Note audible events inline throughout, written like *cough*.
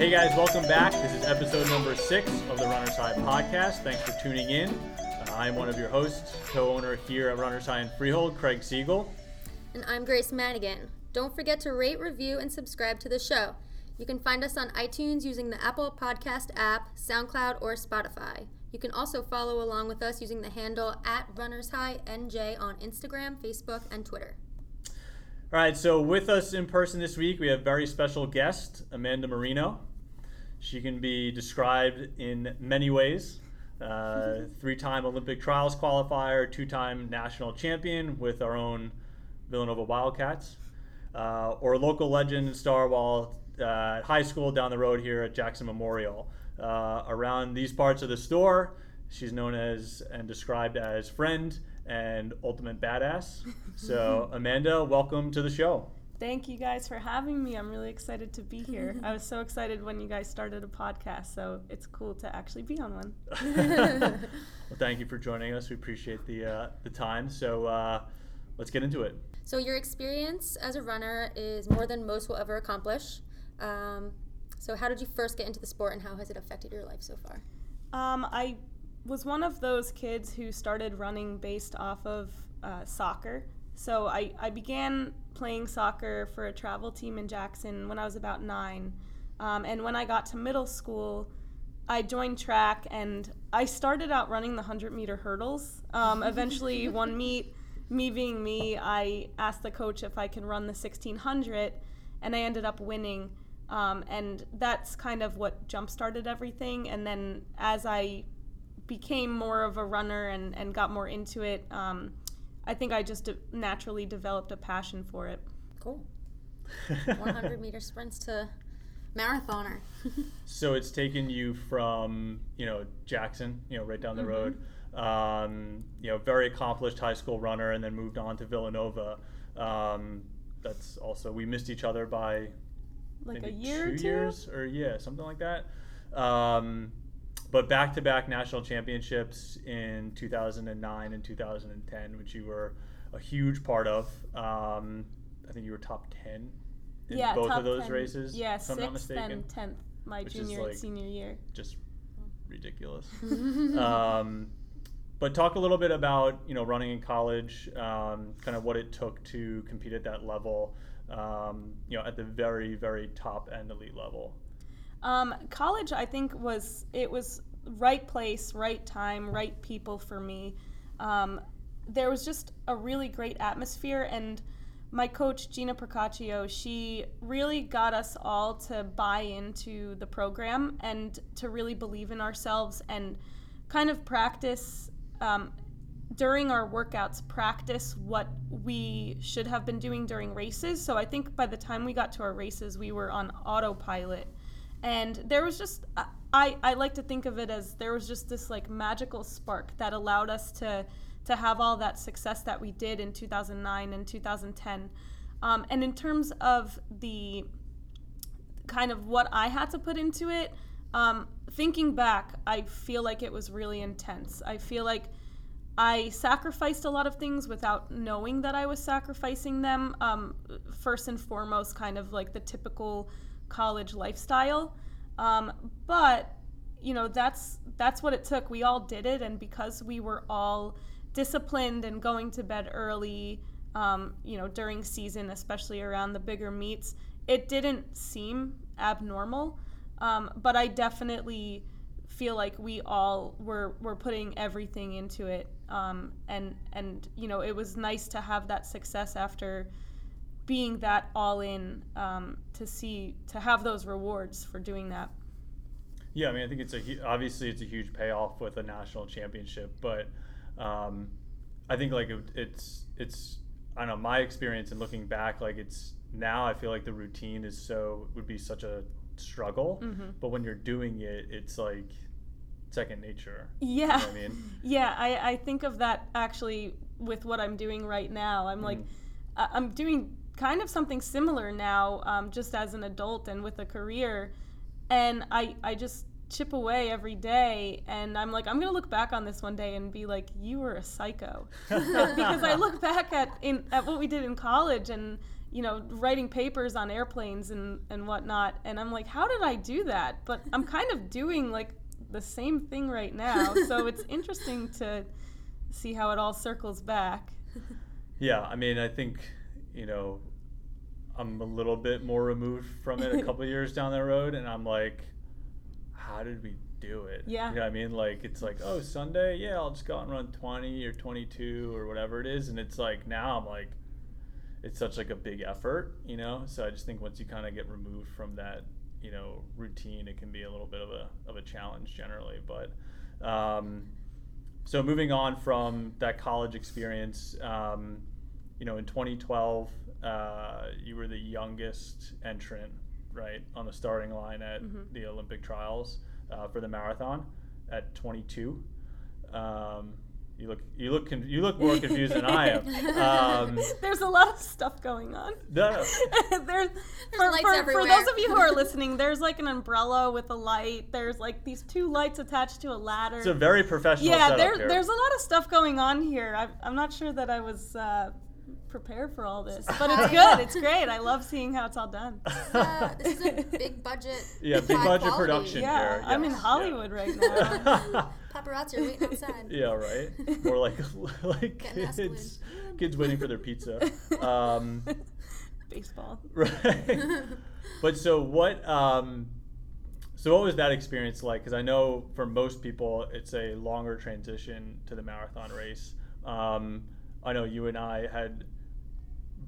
Hey guys, welcome back. This is episode number six of the Runner's High podcast. Thanks for tuning in. Uh, I'm one of your hosts, co owner here at Runner's High in Freehold, Craig Siegel. And I'm Grace Madigan. Don't forget to rate, review, and subscribe to the show. You can find us on iTunes using the Apple Podcast app, SoundCloud, or Spotify. You can also follow along with us using the handle at Runners High NJ on Instagram, Facebook, and Twitter. All right, so with us in person this week, we have very special guest, Amanda Marino. She can be described in many ways. Uh, *laughs* three-time Olympic trials qualifier, two-time national champion with our own Villanova Wildcats, uh, or local legend and star while uh, high school down the road here at Jackson Memorial. Uh, around these parts of the store, she's known as and described as friend and ultimate badass. *laughs* So, Amanda, welcome to the show. Thank you guys for having me. I'm really excited to be here. *laughs* I was so excited when you guys started a podcast, so it's cool to actually be on one. *laughs* *laughs* well, thank you for joining us. We appreciate the uh, the time. So uh, let's get into it. So, your experience as a runner is more than most will ever accomplish. Um, so, how did you first get into the sport, and how has it affected your life so far? Um, I was one of those kids who started running based off of uh, soccer. So I, I began playing soccer for a travel team in Jackson when I was about nine. Um, and when I got to middle school, I joined track and I started out running the 100 meter hurdles. Um, *laughs* eventually, one meet, me being me, I asked the coach if I can run the 1600, and I ended up winning. Um, and that's kind of what jump started everything. And then as I became more of a runner and, and got more into it, um, I think I just de- naturally developed a passion for it. Cool. *laughs* 100 meter sprints to marathoner. *laughs* so it's taken you from you know Jackson, you know, right down the mm-hmm. road. Um, you know, very accomplished high school runner, and then moved on to Villanova. Um, that's also we missed each other by like a year two, or two years or yeah, something like that. Um, but back to back national championships in 2009 and 2010, which you were a huge part of. Um, I think you were top 10 in yeah, both of those 10. races. Yeah, if I'm sixth not mistaken. and tenth, my which junior like and senior year. Just ridiculous. *laughs* um, but talk a little bit about you know running in college, um, kind of what it took to compete at that level. Um, you know, at the very very top end elite level. Um, college, I think, was it was right place, right time, right people for me. Um, there was just a really great atmosphere, and my coach Gina Procaccio, she really got us all to buy into the program and to really believe in ourselves and kind of practice um, during our workouts practice what we should have been doing during races. So I think by the time we got to our races, we were on autopilot and there was just I, I like to think of it as there was just this like magical spark that allowed us to to have all that success that we did in 2009 and 2010 um, and in terms of the kind of what i had to put into it um, thinking back i feel like it was really intense. I feel like i sacrificed a lot of things without knowing that i was sacrificing them. Um, first and foremost kind of like the typical college lifestyle. Um, but you know that's that's what it took. We all did it, and because we were all disciplined and going to bed early, um, you know, during season, especially around the bigger meets, it didn't seem abnormal. Um, but I definitely feel like we all were were putting everything into it, um, and and you know, it was nice to have that success after being that all in um, to see to have those rewards for doing that. Yeah, I mean, I think it's a obviously it's a huge payoff with a national championship, but um, I think like it, it's it's I don't know my experience and looking back, like it's now I feel like the routine is so would be such a struggle, mm-hmm. but when you're doing it, it's like second nature. Yeah, you know I mean, *laughs* yeah, I I think of that actually with what I'm doing right now. I'm mm-hmm. like I'm doing kind of something similar now, um, just as an adult and with a career. And I, I just chip away every day and i'm like i'm gonna look back on this one day and be like you were a psycho *laughs* because i look back at in at what we did in college and you know, writing papers on airplanes and, and whatnot. And I'm like, how did I do that? But I'm kind of doing like the same thing right now. *laughs* so it's interesting to see how it all circles back. Yeah, I mean, I think, you know, I'm a little bit more removed from it a *laughs* couple years down the road, and I'm like, how did we do it? Yeah. You know what I mean? Like, it's like, oh, Sunday, yeah, I'll just go out and run 20 or 22 or whatever it is. And it's like, now I'm like, it's such like a big effort, you know? So I just think once you kind of get removed from that, you know, routine, it can be a little bit of a, of a challenge generally. But, um, so moving on from that college experience, um, you know, in 2012, uh, you were the youngest entrant, right, on the starting line at Mhm. the Olympic trials uh, for the marathon at 22. Um, you look, you look, con- you look more confused than I am. *laughs* Um, There's a lot of stuff going on. no, *laughs* there's for, lights for, for those of you who are *laughs* listening, there's like an umbrella with a light. There's like these two lights attached to a ladder. it's a very professional yeah, setup there, here. there's a lot of stuff going on here. I, I'm not sure that I was uh, prepared for all this, *laughs* but it's good. It's great. I love seeing how it's all done. Uh, this is a big budget. Yeah, big budget quality. production. Yeah, here, I'm in Hollywood yeah. right now. *laughs* Paparazzi are waiting outside. Yeah, right. More like *laughs* like Getting us kids, kids waiting for their pizza. Um, Baseball. right. but so what? Um, so what was that experience like? Because I know for most people it's a longer transition to the marathon race. Um, I know you and I had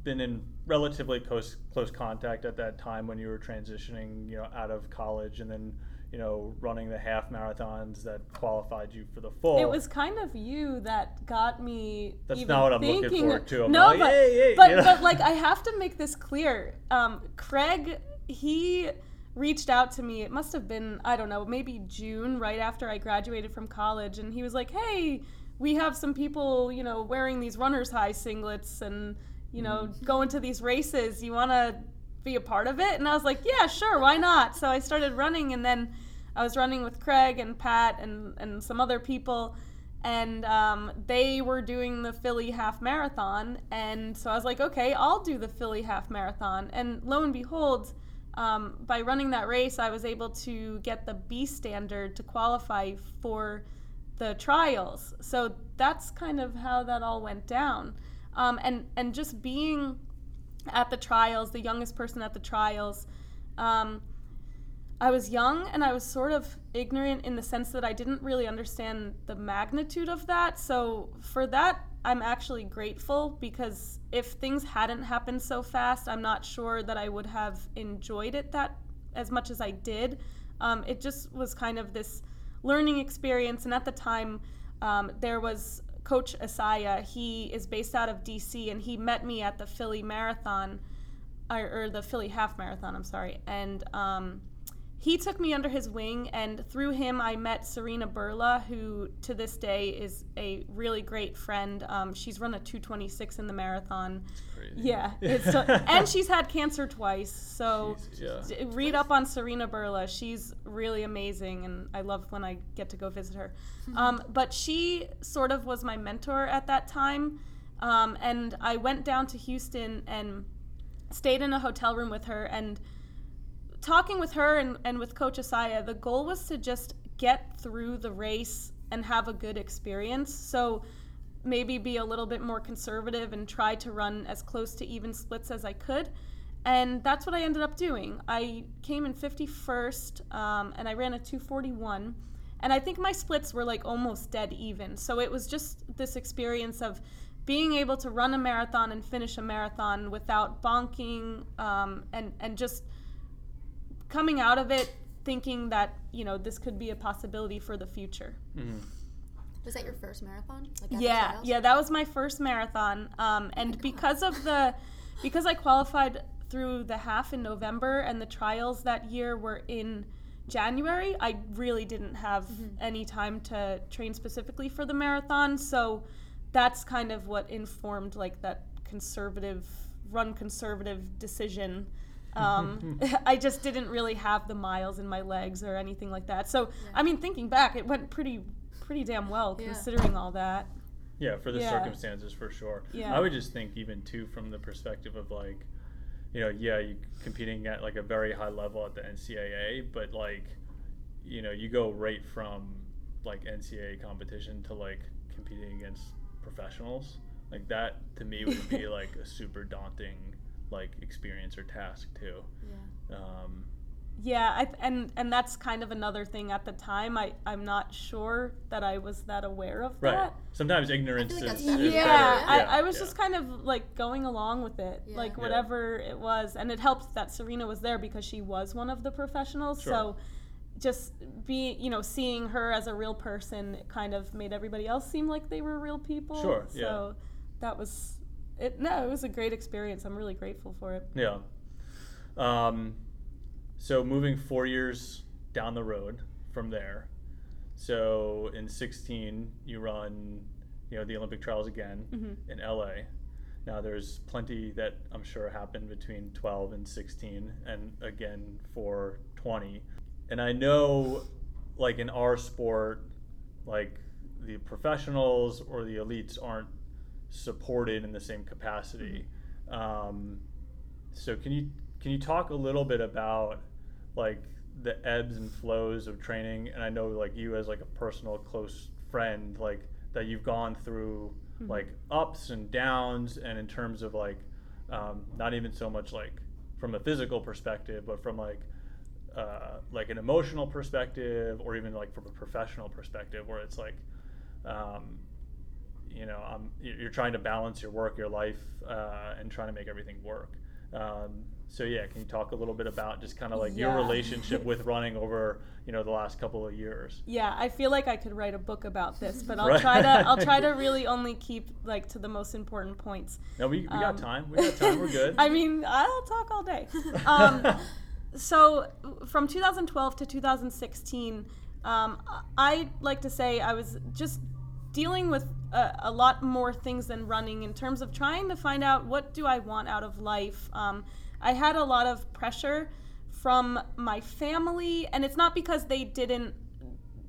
been in relatively close close contact at that time when you were transitioning, you know, out of college and then you know running the half marathons that qualified you for the full. It was kind of you that got me. That's not what I'm looking thinking- for, too. I'm no, like, but "Hey, hey," but, you know? but like I have to make this clear. Um, Craig, he reached out to me. It must have been I don't know, maybe June, right after I graduated from college, and he was like, "Hey, we have some people, you know, wearing these runners high singlets and you know Mm-hmm. going to these races. You want to be a part of it?" And I was like, "Yeah, sure, why not?" So I started running, and then I was running with Craig and Pat and and some other people and um, they were doing the Philly half marathon. And so I was like, okay, I'll do the Philly half marathon. And lo and behold, um, by running that race, I was able to get the B standard to qualify for the trials. So that's kind of how that all went down. Um, and and just being at the trials, the youngest person at the trials. Um, I was young and I was sort of ignorant in the sense that I didn't really understand the magnitude of that. So, for that, I'm actually grateful because if things hadn't happened so fast, I'm not sure that I would have enjoyed it that as much as I did. Um, it just was kind of this learning experience. And at the time, um, there was Coach Asaya. He is based out of DC and he met me at the Philly Marathon, or, or the Philly Half Marathon, I'm sorry. And, um, he took me under his wing, and through him, I met Serena Burla, who to this day is a really great friend. Um, she's run a 226 in the marathon. Crazy. Yeah, *laughs* it's so, and she's had cancer twice. So Jesus, yeah. d- read up on Serena Burla. She's really amazing, and I love when I get to go visit her. *laughs* Um, but she sort of was my mentor at that time, um, and I went down to Houston and stayed in a hotel room with her and talking with her and, and with Coach Asaya, the goal was to just get through the race and have a good experience. So maybe be a little bit more conservative and try to run as close to even splits as I could. And that's what I ended up doing. I came in 51st um, and I ran a 241. And I think my splits were like almost dead even. So it was just this experience of being able to run a marathon and finish a marathon without bonking um, and, and just coming out of it thinking that you know this could be a possibility for the future Mhm. Was that your first marathon? Like yeah yeah that was my first marathon. Um, and because of the because i qualified through the half in november and the trials that year were in january i really didn't have any time to train specifically for the marathon. So that's kind of what informed like that conservative run conservative decision. Um, *laughs* *laughs* i just didn't really have the miles in my legs or anything like that. So i mean thinking back it went pretty pretty damn well Yeah. considering all that Yeah, for the Yeah. circumstances, for sure. Yeah. I would just think, even too, from the perspective of like, you know, yeah, you competing at like a very high level at the NCAA, but like, you know, you go right from like NCAA competition to like competing against professionals. Like that to me would be *laughs* like a super daunting like experience or task too. Yeah. Um, Yeah, I, and and that's kind of another thing at the time. I I'm not sure that I was that aware of right. that. Sometimes ignorance like is, is better. better. Yeah, I, Yeah, I was yeah. just kind of like going along with it, Yeah. like Yeah. whatever it was, and it helped that Serena was there because she was one of the professionals. Sure. So, just be you know seeing her as a real person it kind of made everybody else seem like they were real people. Sure, yeah. So that was it. No, it was a great experience. I'm really grateful for it. Yeah. Um, so moving four years down the road from there. So in 16, you run, you know, the Olympic trials again Mhm. in LA. Now there's plenty that I'm sure happened between 12 and 16, and again for 20. And I know, like in our sport, like the professionals or the elites aren't supported in the same capacity. Um, so can you can you talk a little bit about like the ebbs and flows of training? And I know like you as like a personal close friend, like that you've gone through like ups and downs, and in terms of like um, not even so much like from a physical perspective, but from like uh, like an emotional perspective, or even like from a professional perspective, where it's like um, you know, um, you're you're trying to balance your work, your life, uh, and trying to make everything work. Um, so yeah, can you talk a little bit about just kind of like your relationship *laughs* with running over, you know, the last couple of years? Yeah, I feel like I could write a book about this, but I'll Right. try to I'll try to *laughs* really only keep like to the most important points. No, we, we got Um, time. We got time. We're *laughs* good. I mean, I'll talk all day. Um, so, from 2012 to 2016, um, I like to say I was just dealing with a, a lot more things than running in terms of trying to find out what do I want out of life. Um, I had a lot of pressure from my family, and it's not because they didn't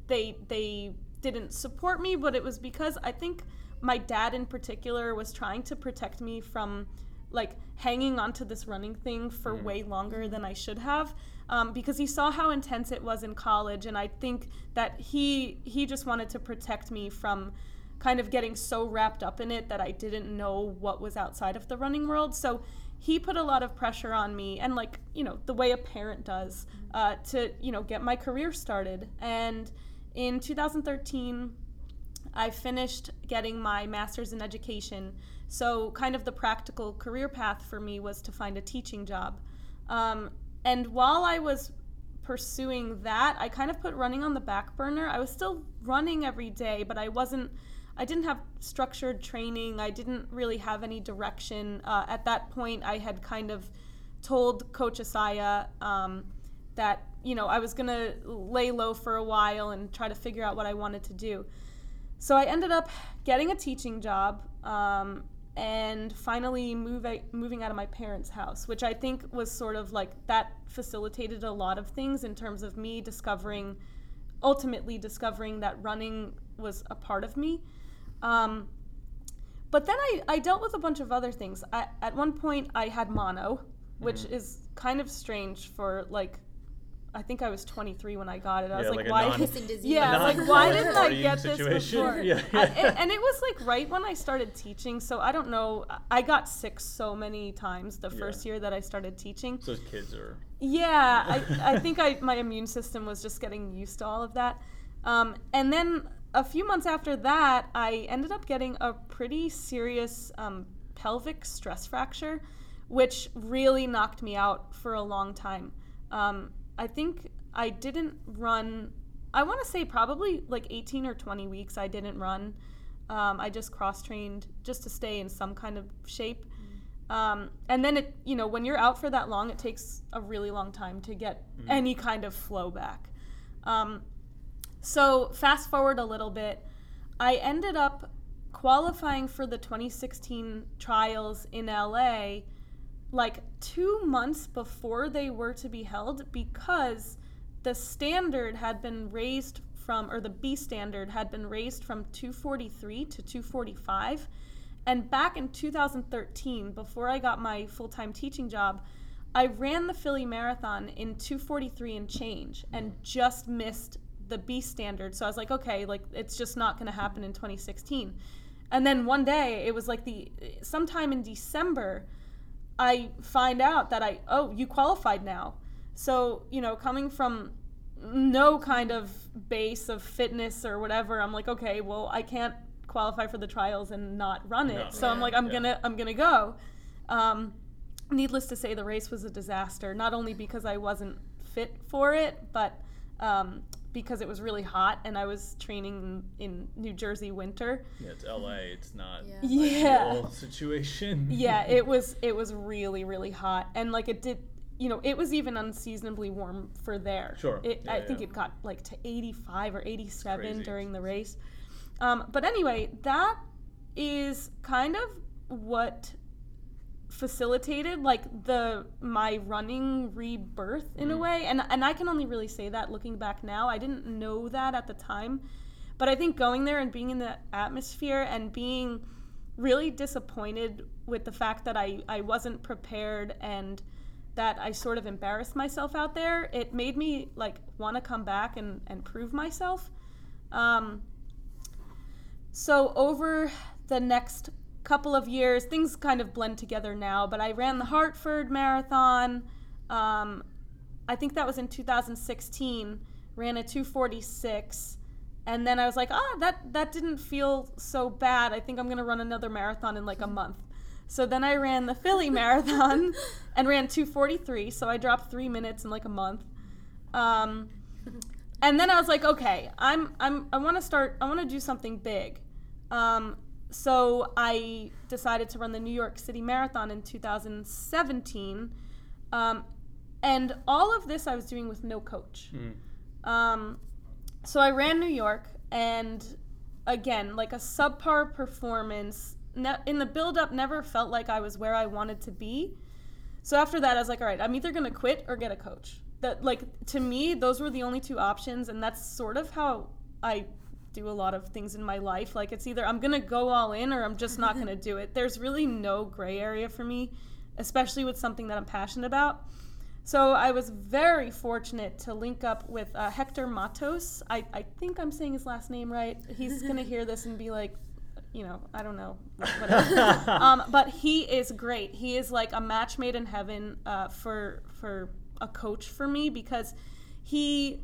they they didn't support me, but it was because I think my dad in particular was trying to protect me from like hanging onto this running thing for way longer than I should have. Um, because he saw how intense it was in college, and I think that he he just wanted to protect me from kind of getting so wrapped up in it that I didn't know what was outside of the running world. So he put a lot of pressure on me, and like you know the way a parent does, uh, to you know get my career started. And in 2013, I finished getting my master's in education. So, kind of the practical career path for me was to find a teaching job. Um, and while I was pursuing that, I kind of put running on the back burner. I was still running every day, but I wasn't, I didn't have structured training. I didn't really have any direction. Uh, at that point, I had kind of told Coach Asaya um, that, you know, I was going to lay low for a while and try to figure out what I wanted to do. So I ended up getting a teaching job um, and finally move moving out of my parents' house, which I think was sort of like that facilitated a lot of things in terms of me discovering, ultimately discovering that running was a part of me. Um, but then I, I dealt with a bunch of other things. I, at one point, I had mono, which is kind of strange for like, I think I was 23 when I got it. I Yeah, was like like, why? non- Kissing disease. Yeah, A like why didn't I partying get this *laughs* before? Yeah. I- and, and it was like right when I started teaching, so I don't know. I got sick so many times the Yeah. first year that I started teaching. So those kids are. Yeah, I, *laughs* I think I my immune system was just getting used to all of that. Um, and then a few months after that, I ended up getting a pretty serious um, pelvic stress fracture, which really knocked me out for a long time. Um, I think I didn't run. I want to say probably like 18 or 20 weeks. I didn't run. Um, I just cross trained just to stay in some kind of shape. Um, and then it, you know, when you're out for that long, it takes a really long time to get any kind of flow back. Um, so fast forward a little bit, I ended up qualifying for the 2016 trials in LA like two months before they were to be held because the standard had been raised from, or the B standard had been raised from 243 to 245. and back in 2013, before I got my full time teaching job, I ran the Philly Marathon in 243 and change and just missed the B standard. So I was like, okay, like it's just not going to happen in 2016. And then one day, it was like the sometime in December, I find out that I oh you qualified now. So you know, coming from no kind of base of fitness or whatever, I'm like, okay, well, I can't qualify for the trials and not run it. Not so I'm like, I'm yeah. gonna I'm gonna go. Um, needless to say, the race was a disaster. Not only because I wasn't fit for it, but um, because it was really hot and I was training in, in New Jersey winter. Yeah, it's LA. It's not Yeah. Yeah. situation. *laughs* yeah, *laughs* it was it was really really hot and like it did you know it was even unseasonably warm for there. Sure. It, I Yeah, think it got like to 85 or 87 during the race. Um, but anyway, that is kind of what facilitated like the my running rebirth in a Mhm. way and and I can only really say that looking back now I didn't know that at the time but I think going there and being in the atmosphere and being really disappointed with the fact that I, I wasn't prepared and that I sort of embarrassed myself out there, it made me like want to come back and, and prove myself. Um, so over the next couple of years, things kind of blend together now, but I ran the Hartford Marathon. Um, I think that was in 2016, ran a 246 and then I was like, ah, that that didn't feel so bad. I think I'm gonna run another marathon in like a month. So then I ran the Philly *laughs* Marathon and ran 243. So I dropped three minutes in like a month. Um, and then I was like, okay, I'm I'm I want to start. I want to do something big. Um, so I decided to run the New York City Marathon in 2017. Um, and all of this I was doing with no coach. Mm. Um, so I ran New York, and again, like a subpar performance. Ne- in the build up, never felt like I was where I wanted to be. So after that, I was like, all right, I'm either gonna quit or get a coach. That like to me, those were the only two options, and that's sort of how I do a lot of things in my life. Like it's either I'm gonna go all in or I'm just not *laughs* gonna do it. There's really no gray area for me, especially with something that I'm passionate about. So I was very fortunate to link up with uh, Hector Matos. I, I think I'm saying his last name right. He's gonna *laughs* hear this and be like, you know, I don't know, whatever. *laughs* um, but he is great. He is like a match made in heaven uh, for for a coach for me because he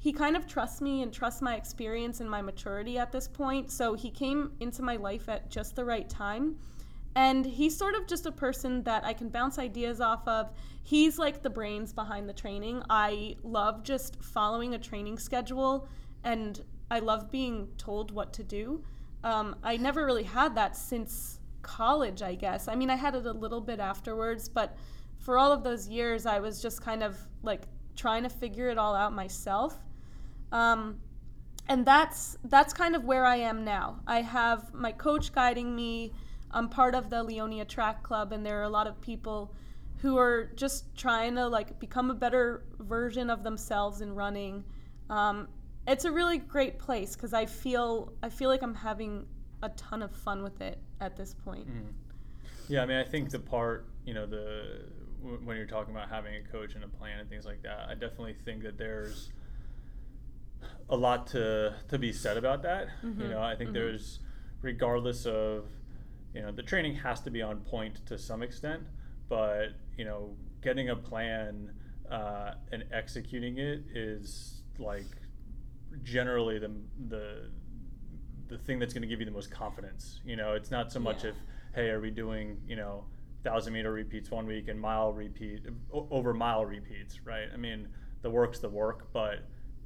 he kind of trusts me and trusts my experience and my maturity at this point. So he came into my life at just the right time. And he's sort of just a person that I can bounce ideas off of. He's like the brains behind the training. I love just following a training schedule and I love being told what to do. Um, I never really had that since college, I guess. I mean, I had it a little bit afterwards, but for all of those years, I was just kind of like trying to figure it all out myself. Um, and that's that's kind of where I am now. I have my coach guiding me. I'm part of the Leonia Track Club, and there are a lot of people who are just trying to like become a better version of themselves in running. Um, it's a really great place because I feel I feel like I'm having a ton of fun with it at this point. Mhm. Yeah, I mean, I think the part, you know, the w- when you're talking about having a coach and a plan and things like that, I definitely think that there's a lot to to be said about that. You Mhm, know, I think mhm. there's, regardless of, you know, the training has to be on point to some extent, but you know, getting a plan uh, and executing it is like generally the the the thing that's going to give you the most confidence. You know, it's not so much Yeah. if hey, are we doing you know thousand meter repeats one week and mile repeat over mile repeats, right? I mean, the work's the work, but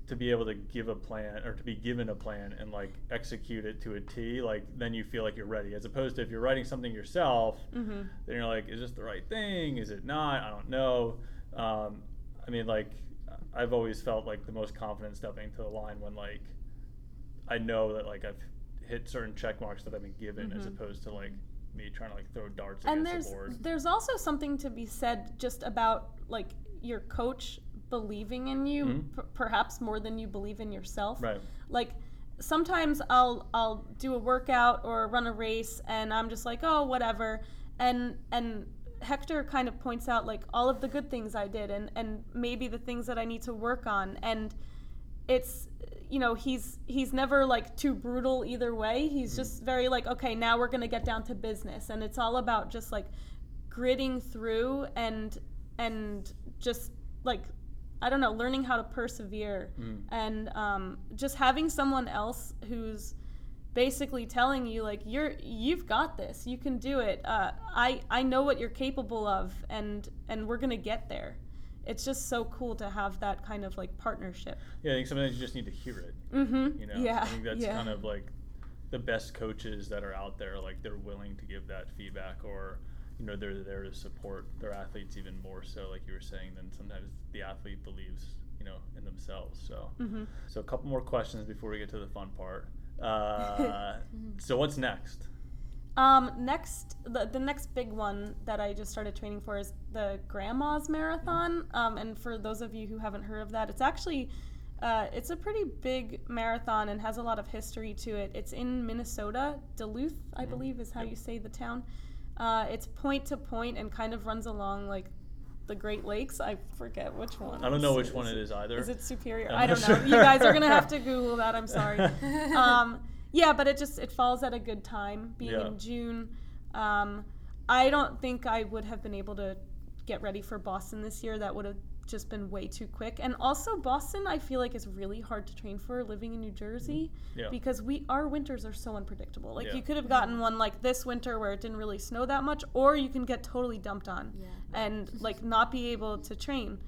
to be able to give a plan or to be given a plan and like execute it to a T, like then you feel like you're ready. As opposed to if you're writing something yourself, Mhm. then you're like, is this the right thing? Is it not? I don't know. Um, I mean, like, I've always felt like the most confident stepping to the line when like I know that like I've hit certain check marks that I've been given, as Mhm. opposed to like me trying to like throw darts and against there's the board. there's also something to be said just about like your coach believing in you Mhm. p- perhaps more than you believe in yourself Right. like sometimes I'll I'll do a workout or run a race and I'm just like, oh, whatever. And and Hector kind of points out like all of the good things I did and and maybe the things that I need to work on and it's you know he's he's never like too brutal either way he's just very like okay now we're gonna get down to business and it's all about just like gritting through and and just like i don't know learning how to persevere. And um, just having someone else who's basically telling you like you're you've got this. You can do it. Uh, i i know what you're capable of and and we're gonna get there. It's just so cool to have that kind of like partnership. Yeah, I think sometimes you just need to hear it. mm-hmm. You know, yeah. I think that's yeah. kind of like the best coaches that are out there. Like they're willing to give that feedback, or you know, they're there to support their athletes even more so. Like you were saying, than sometimes the athlete believes, you know, in themselves. So, mm-hmm. so a couple more questions before we get to the fun part. Uh, *laughs* so what's next? Um, next, the, the next big one that I just started training for is the Grandma's Marathon. Um, and for those of you who haven't heard of that, it's actually uh, it's a pretty big marathon and has a lot of history to it. It's in Minnesota, Duluth, I believe, is how you say the town. Uh, it's point to point and kind of runs along like the Great Lakes. I forget which one. I don't know Is- which one it is either. Is it Superior? I'm I don't know. sure. You guys are gonna have to *laughs* Google that. I'm sorry. *laughs* Um, yeah, but it just it falls at a good time, being Yeah. in June. Um, I don't think I would have been able to get ready for Boston this year. That would have just been way too quick. And also Boston, I feel like is really hard to train for living in New Jersey Yeah. because we our winters are so unpredictable. Like Yeah. you could have gotten one like this winter where it didn't really snow that much, or you can get totally dumped on Yeah. and *laughs* like not be able to train.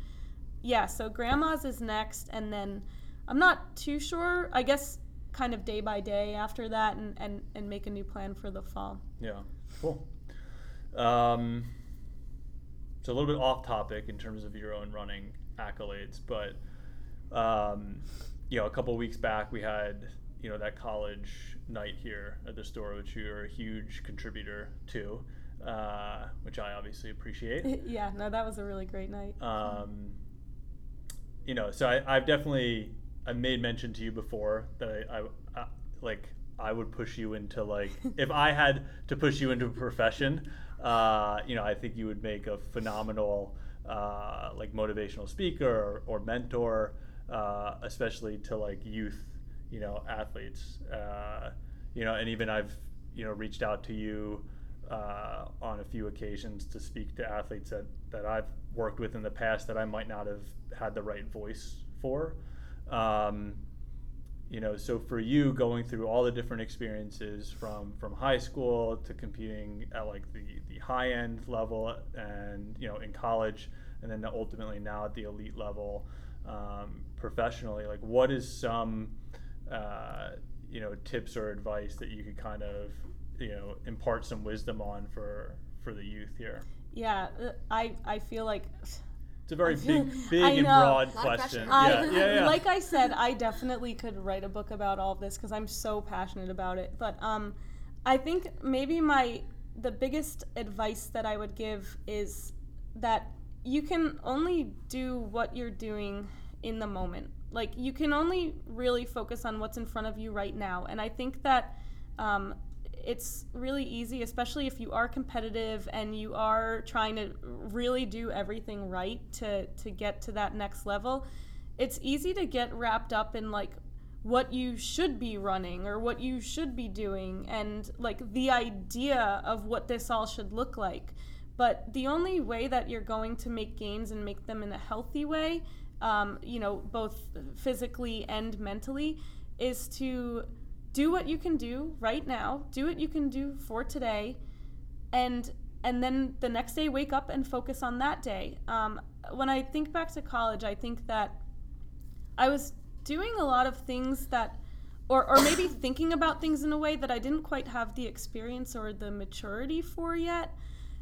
Yeah, so grandma's is next, and then I'm not too sure. I guess kind of day by day after that, and and and make a new plan for the fall. Yeah, cool. Um, it's a little bit off topic in terms of your own running accolades, but um, you know, a couple weeks back we had you know that college night here at the store, which you are a huge contributor to, uh, which I obviously appreciate. *laughs* yeah, no, that was a really great night. Um, you know, so I, I've definitely I made mention to you before that I, I, I like I would push you into like *laughs* if I had to push you into a profession, uh, you know, I think you would make a phenomenal uh, like motivational speaker or, or mentor, uh, especially to like youth, you know, athletes. Uh, you know, and even I've you know reached out to you uh, on a few occasions to speak to athletes that, that I've worked with in the past that I might not have had the right voice for. Um, you know, so for you going through all the different experiences from from high school to competing at like the the high end level and you know in college and then ultimately now at the elite level um, professionally, like what is some uh, you know tips or advice that you could kind of you know impart some wisdom on for for the youth here? Yeah, uh, I I feel like It's a very *laughs* big, big and broad question. I, yeah, yeah, yeah. *laughs* Like I said, I definitely could write a book about all of this because I'm so passionate about it. But um, I think maybe my the biggest advice that I would give is that you can only do what you're doing in the moment. Like you can only really focus on what's in front of you right now. And I think that um, it's really easy, especially if you are competitive and you are trying to really do everything right to to get to that next level. It's easy to get wrapped up in like what you should be running or what you should be doing and like the idea of what this all should look like. But the only way that you're going to make gains and make them in a healthy way, um, you know, both physically and mentally, is to do what you can do right now, do what you can do for today, and and then the next day wake up and focus on that day. Um, when I think back to college, I think that I was doing a lot of things that, or, or maybe *coughs* thinking about things in a way that I didn't quite have the experience or the maturity for yet.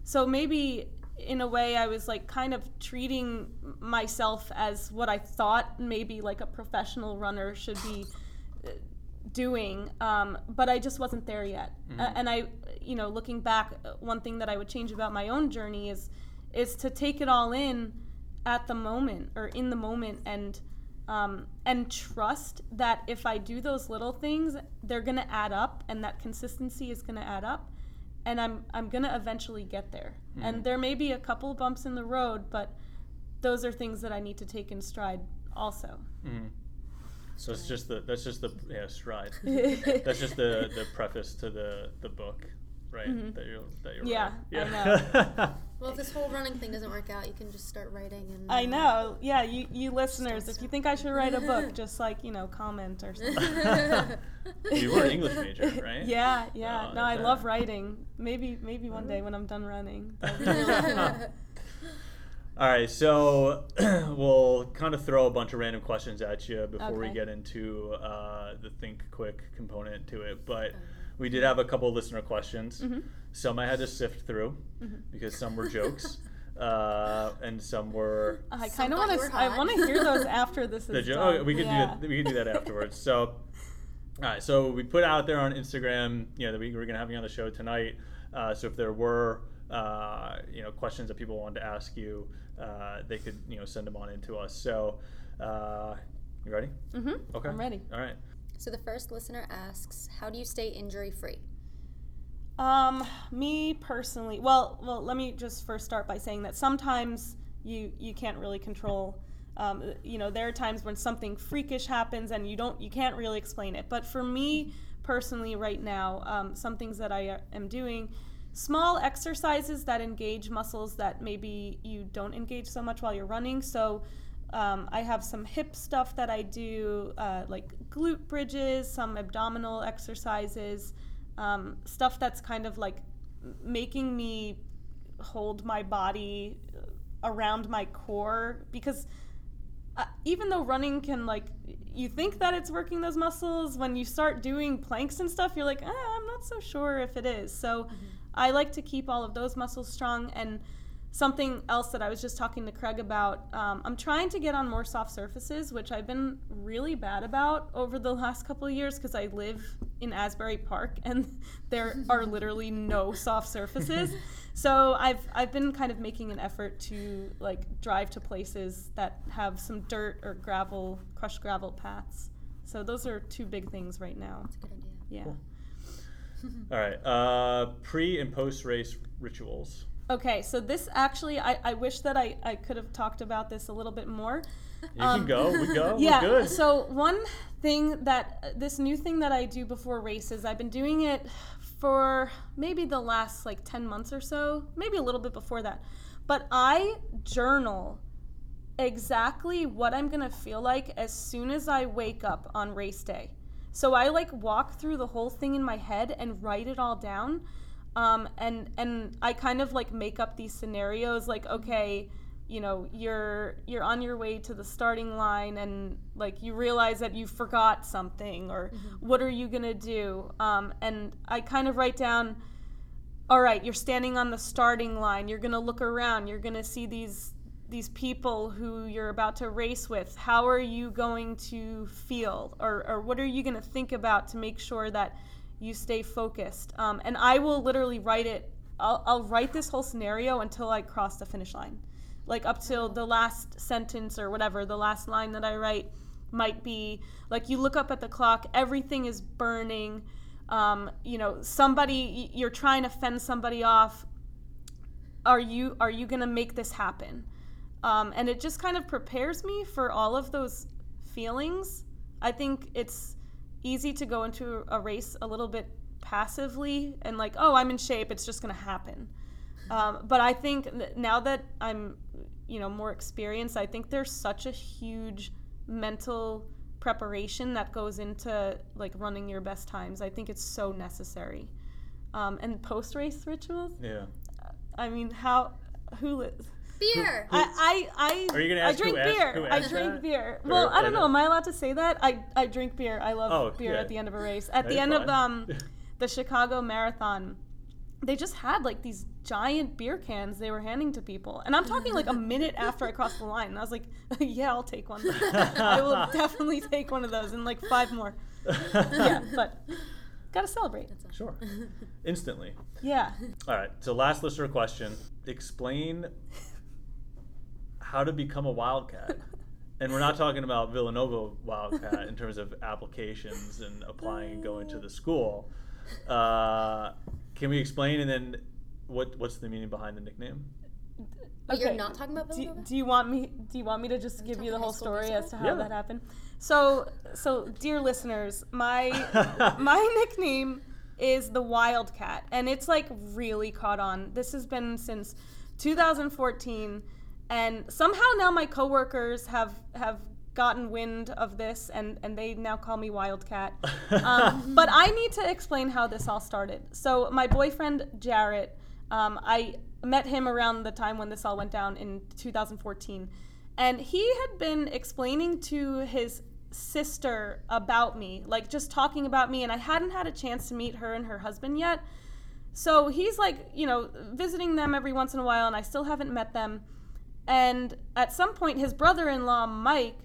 So maybe in a way I was like kind of treating myself as what I thought maybe like a professional runner should be uh, doing, um, but I just wasn't there yet. Uh, and I, you know, looking back, one thing that I would change about my own journey is is to take it all in at the moment or in the moment and um, and trust that if I do those little things, they're gonna add up, and that consistency is gonna add up, and I'm I'm gonna eventually get there. And there may be a couple bumps in the road, but those are things that I need to take in stride also. Mhm. So it's just the that's just the yeah stride. *laughs* That's just the the preface to the the book, right? Mm-hmm. That you're that you're Yeah, writing. I *laughs* Well, if this whole running thing doesn't work out, you can just start writing and. I know. Yeah, you, you listeners, if you think I should write a book, *laughs* just like, you know, comment or something. you were an English major, right? Yeah, yeah. Oh, no, I okay. love writing. Maybe maybe one day when I'm done running. All right, so *clears throat* we'll kind of throw a bunch of random questions at you before we get into uh, the think quick component to it. But we did have a couple of listener questions. Mm-hmm. Some I had to sift through because some were *laughs* jokes, uh, and some were I kind of want to I want to hear those *laughs* after this the is joke. done. Oh, we can yeah. do that. We can do that afterwards. So, all right. So we put out there on Instagram, you know, that we were going to have you on the show tonight. Uh, so if there were, uh, you know, questions that people wanted to ask you, uh, they could, you know, send them on in to us. So, uh, you ready? Mm Mhm. Okay. I'm ready. All right. So the first listener asks, "How do you stay injury free?" Um, me personally, well, well, let me just first start by saying that sometimes you you can't really control. Um, you know, there are times when something freakish happens and you don't, you can't really explain it. But for me personally, right now, um, some things that I uh, am doing, small exercises that engage muscles that maybe you don't engage so much while you're running. So. Um, I have some hip stuff that I do, uh, like glute bridges, some abdominal exercises, um, stuff that's kind of like making me hold my body around my core because uh, even though running can like you think that it's working those muscles when you start doing planks and stuff you're like ah, i'm not so sure if it is so i like to keep all of those muscles strong and something else that i was just talking to craig about um, i'm trying to get on more soft surfaces which i've been really bad about over the last couple of years because i live in asbury park *laughs* and there are literally no soft surfaces *laughs* so I've I've been kind of making an effort to like drive to places that have some dirt or gravel, crushed gravel paths. So those are two big things right now. That's a good idea. Yeah. Cool. All right. Uh, pre and post race rituals. Okay, so this actually I, I wish that I, I could have talked about this a little bit more. You Um, can go. We go. yeah. We're good. So one thing that this new thing that I do before races, I've been doing it for maybe the last like 10 months or so, maybe a little bit before that. But I journal exactly what I'm going to feel like as soon as I wake up on race day. So I like walk through the whole thing in my head and write it all down. Um, and and I kind of like make up these scenarios like okay, you know, you're you're on your way to the starting line and like you realize that you forgot something or what are you going to do? Um, and I kind of write down all right, you're standing on the starting line. You're going to look around. You're going to see these these people who you're about to race with. How are you going to feel, or or what are you going to think about to make sure that you stay focused? Um, and I will literally write it. I'll, I'll write this whole scenario until I cross the finish line, like up till the last sentence or whatever. The last line that I write might be like you look up at the clock. Everything is burning um, you know somebody you're trying to fend somebody off are you are you gonna make this happen um, and it just kind of prepares me for all of those feelings. I think it's easy to go into a race a little bit passively and like oh i'm in shape it's just gonna happen. Um, but i think th- now that i'm you know more experienced i think there's such a huge mental preparation that goes into like running your best times. I think it's so necessary. Um, and post race rituals? Yeah. i mean how who li- Beer. I, I, I, Are you gonna I ask who drink asked- beer. who I asked drink that? beer. Or- Well, I don't or- know. Am I allowed to say that? I, I drink beer. I love Oh, beer yeah. at the end of a race. At the you're end of fine. um, *laughs* the Chicago Marathon, they just had like these giant beer cans they were handing to people, and I'm talking like a *laughs* minute after I crossed the line, and I was like, *laughs* "Yeah, I'll take one. I will definitely take one of those, and like five more." Yeah, but gotta celebrate. Sure. Instantly. Yeah. All right. So last listener question: Explain how to become a wildcat and we're not talking about Villanova Wildcat in terms of applications and applying and going to the school. Uh, can we explain and then what what's the meaning behind the nickname? But you're not talking about do, Villanova? do you want me do you want me to just give you the whole High School story as to how Yeah. that happened so so dear listeners my *laughs* my nickname is the wildcat and it's like really caught on this has been since 2014 and somehow now my coworkers have have gotten wind of this and and they now call me wildcat. *laughs* Um, but i need to explain how this all started. So my boyfriend jarrett um, i met him around the time when this all went down in 2014 and he had been explaining to his sister about me like just talking about me and i hadn't had a chance to meet her and her husband yet. So he's like, you know, visiting them every once in a while, and I still haven't met them. And at some point, his brother-in-law Mike,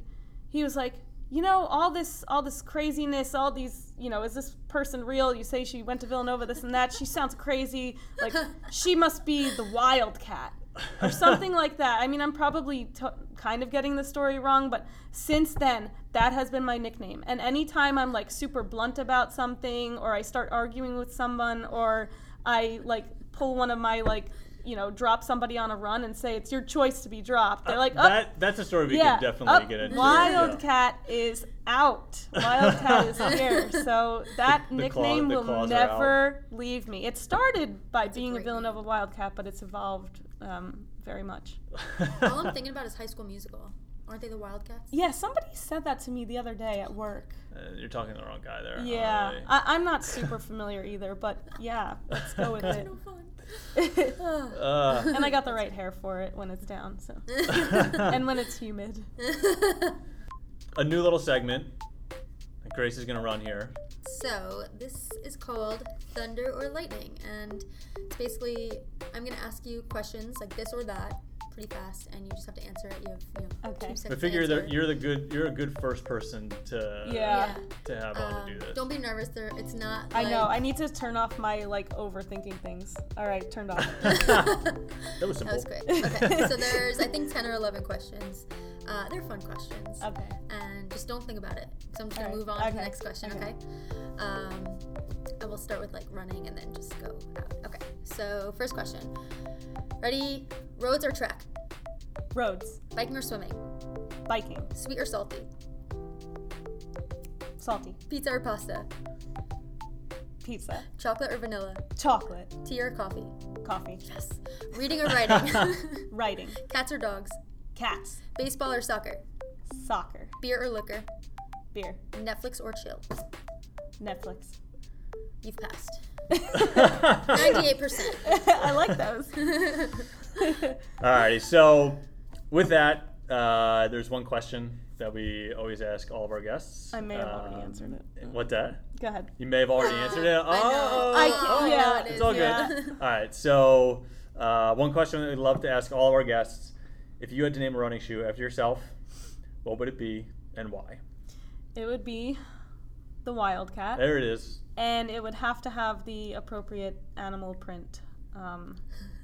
he was like, you know, all this, all this craziness, all these, you know, is this person real? You say she went to Villanova, this and that. She sounds crazy. Like *laughs* she must be the wildcat or something like that. I mean, I'm probably t- kind of getting the story wrong, but since then, that has been my nickname. And anytime I'm like super blunt about something, or I start arguing with someone, or I like pull one of my like, you know, drop somebody on a run and say it's your choice to be dropped, they're like, oh, that that's a story we yeah, can definitely oh, get into. Wildcat is out. Wildcat is *laughs* here. So that The- the nickname the will claws are out. never leave me. It started by being a great Villanova Wildcat, but it's evolved um, very much. *laughs* All I'm thinking about is High School Musical. Aren't they the Wildcats? Yeah, somebody said that to me the other day at work. Uh, you're talking to the wrong guy there. Yeah, Really. I, I'm not super familiar either, but yeah, let's go *laughs* with it. No fun. *laughs* Uh, and I got the right hair for it when it's down, so *laughs* and when it's humid. a new little segment Grace is gonna run here. So this is called Thunder or Lightning, and it's basically I'm gonna ask you questions like this or that, pretty fast, and you just have to answer it. You have you know Okay. two I figure that you're the good you're a good first person to Yeah. to have on Um, to do this. Don't be nervous. There, it's not. I know. I need to turn off my like overthinking things. All right, turned off. *laughs* *laughs* that was simple. That was quick. Okay, so *laughs* there's I think ten or eleven questions. Uh, they're fun questions, Okay. and just don't think about it. So I'm just gonna move on to the next question. okay. Okay. Um, and we'll start with like running, and then just go out. Okay. So first question. Ready? Roads or track? Roads, Biking or swimming? biking, Sweet or salty? salty, Pizza or pasta? pizza, Chocolate or vanilla? chocolate, Tea or coffee? coffee, Yes. Reading or writing? *laughs* writing, *laughs* Cats or dogs? Cats, Baseball or soccer? soccer, Beer or liquor? beer, Netflix or chill? Netflix. You've passed. *laughs* 98%. *laughs* I like those. *laughs* Alrighty, so with that, uh, there's one question that we always ask all of our guests. I may have already Um, answered it. What that? Go ahead. You may have already answered it. Oh, I know. I- Oh, yeah, know it it's is, all yeah. good. All right, so uh, one question that we'd love to ask all of our guests: If you had to name a running shoe after yourself, what would it be and why? It would be the Wildcat, There it is. and it would have to have the appropriate animal print. Um,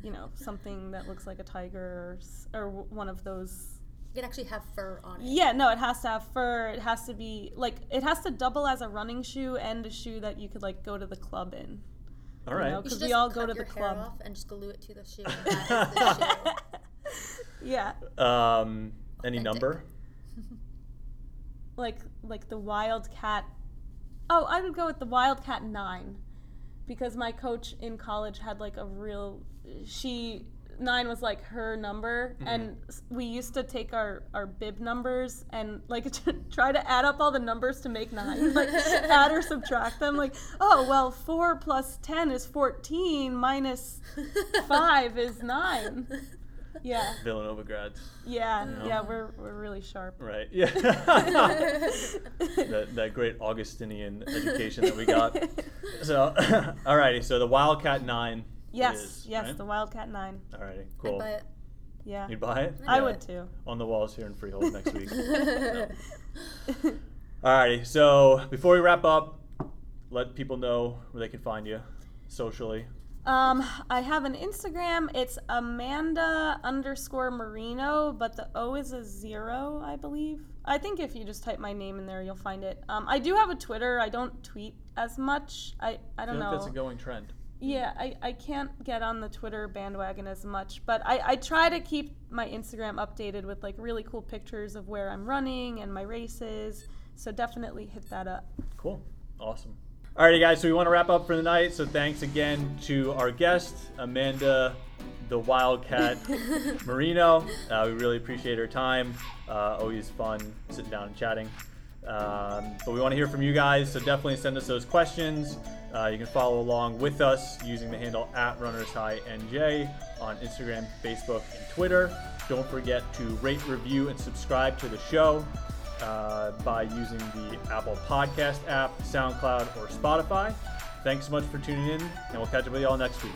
you know, something that looks like a tiger or, or one of those it actually have fur on it. Yeah, no, it has to have fur. It has to be like it has to double as a running shoe and a shoe that you could like go to the club in. All right. know, You 'Cause should we just all cut go to your the hair club. off and just glue it to the shoe. and *laughs* that is the shoe. Yeah, Um, any Authentic. number? *laughs* like like the Wildcat. Oh, I would go with the Wildcat nine, because my coach in college had like a real. She nine was like her number, and we used to take our our bib numbers and like *laughs* try to add up all the numbers to make nine, like *laughs* add or subtract them. Like, oh well, four plus ten is fourteen, minus five is nine. Yeah, *laughs* Villanova grads. yeah, Yeah. yeah. We're we're really sharp. Right. Yeah. that, that great Augustinian education that we got. *laughs* So, *laughs* alrighty. So the Wildcat Nine. Yes, is, yes, right? the Wildcat nine. Alrighty. I'd Cool. buy it. Yeah, You'd buy it? I Yeah. would too. On the walls here in Freehold next week. Alrighty. So before we wrap up, let people know where they can find you socially. Um, I have an Instagram. It's Amanda underscore Marino, but the O is a zero, I believe. I think if you just type my name in there, you'll find it. Um, I do have a Twitter. I don't tweet as much. I, I I don't feel know. that's a going trend. Yeah, I, I can't get on the Twitter bandwagon as much, but I, I try to keep my Instagram updated with like really cool pictures of where I'm running and my races. So definitely hit that up. Cool. Awesome. Alrighty, guys. So we want to wrap up for the night. So thanks again to our guest, Amanda, the Wildcat *laughs* Marino. Uh, we really appreciate her time. Uh, always fun sitting down and chatting. Um, but we want to hear from you guys. So definitely send us those questions. Uh, you can follow along with us using the handle at Runners High NJ on Instagram, Facebook, and Twitter. Don't forget to rate, review, and subscribe to the show uh, by using the Apple Podcast app, SoundCloud, or Spotify. Thanks so much for tuning in, and we'll catch up with you all next week.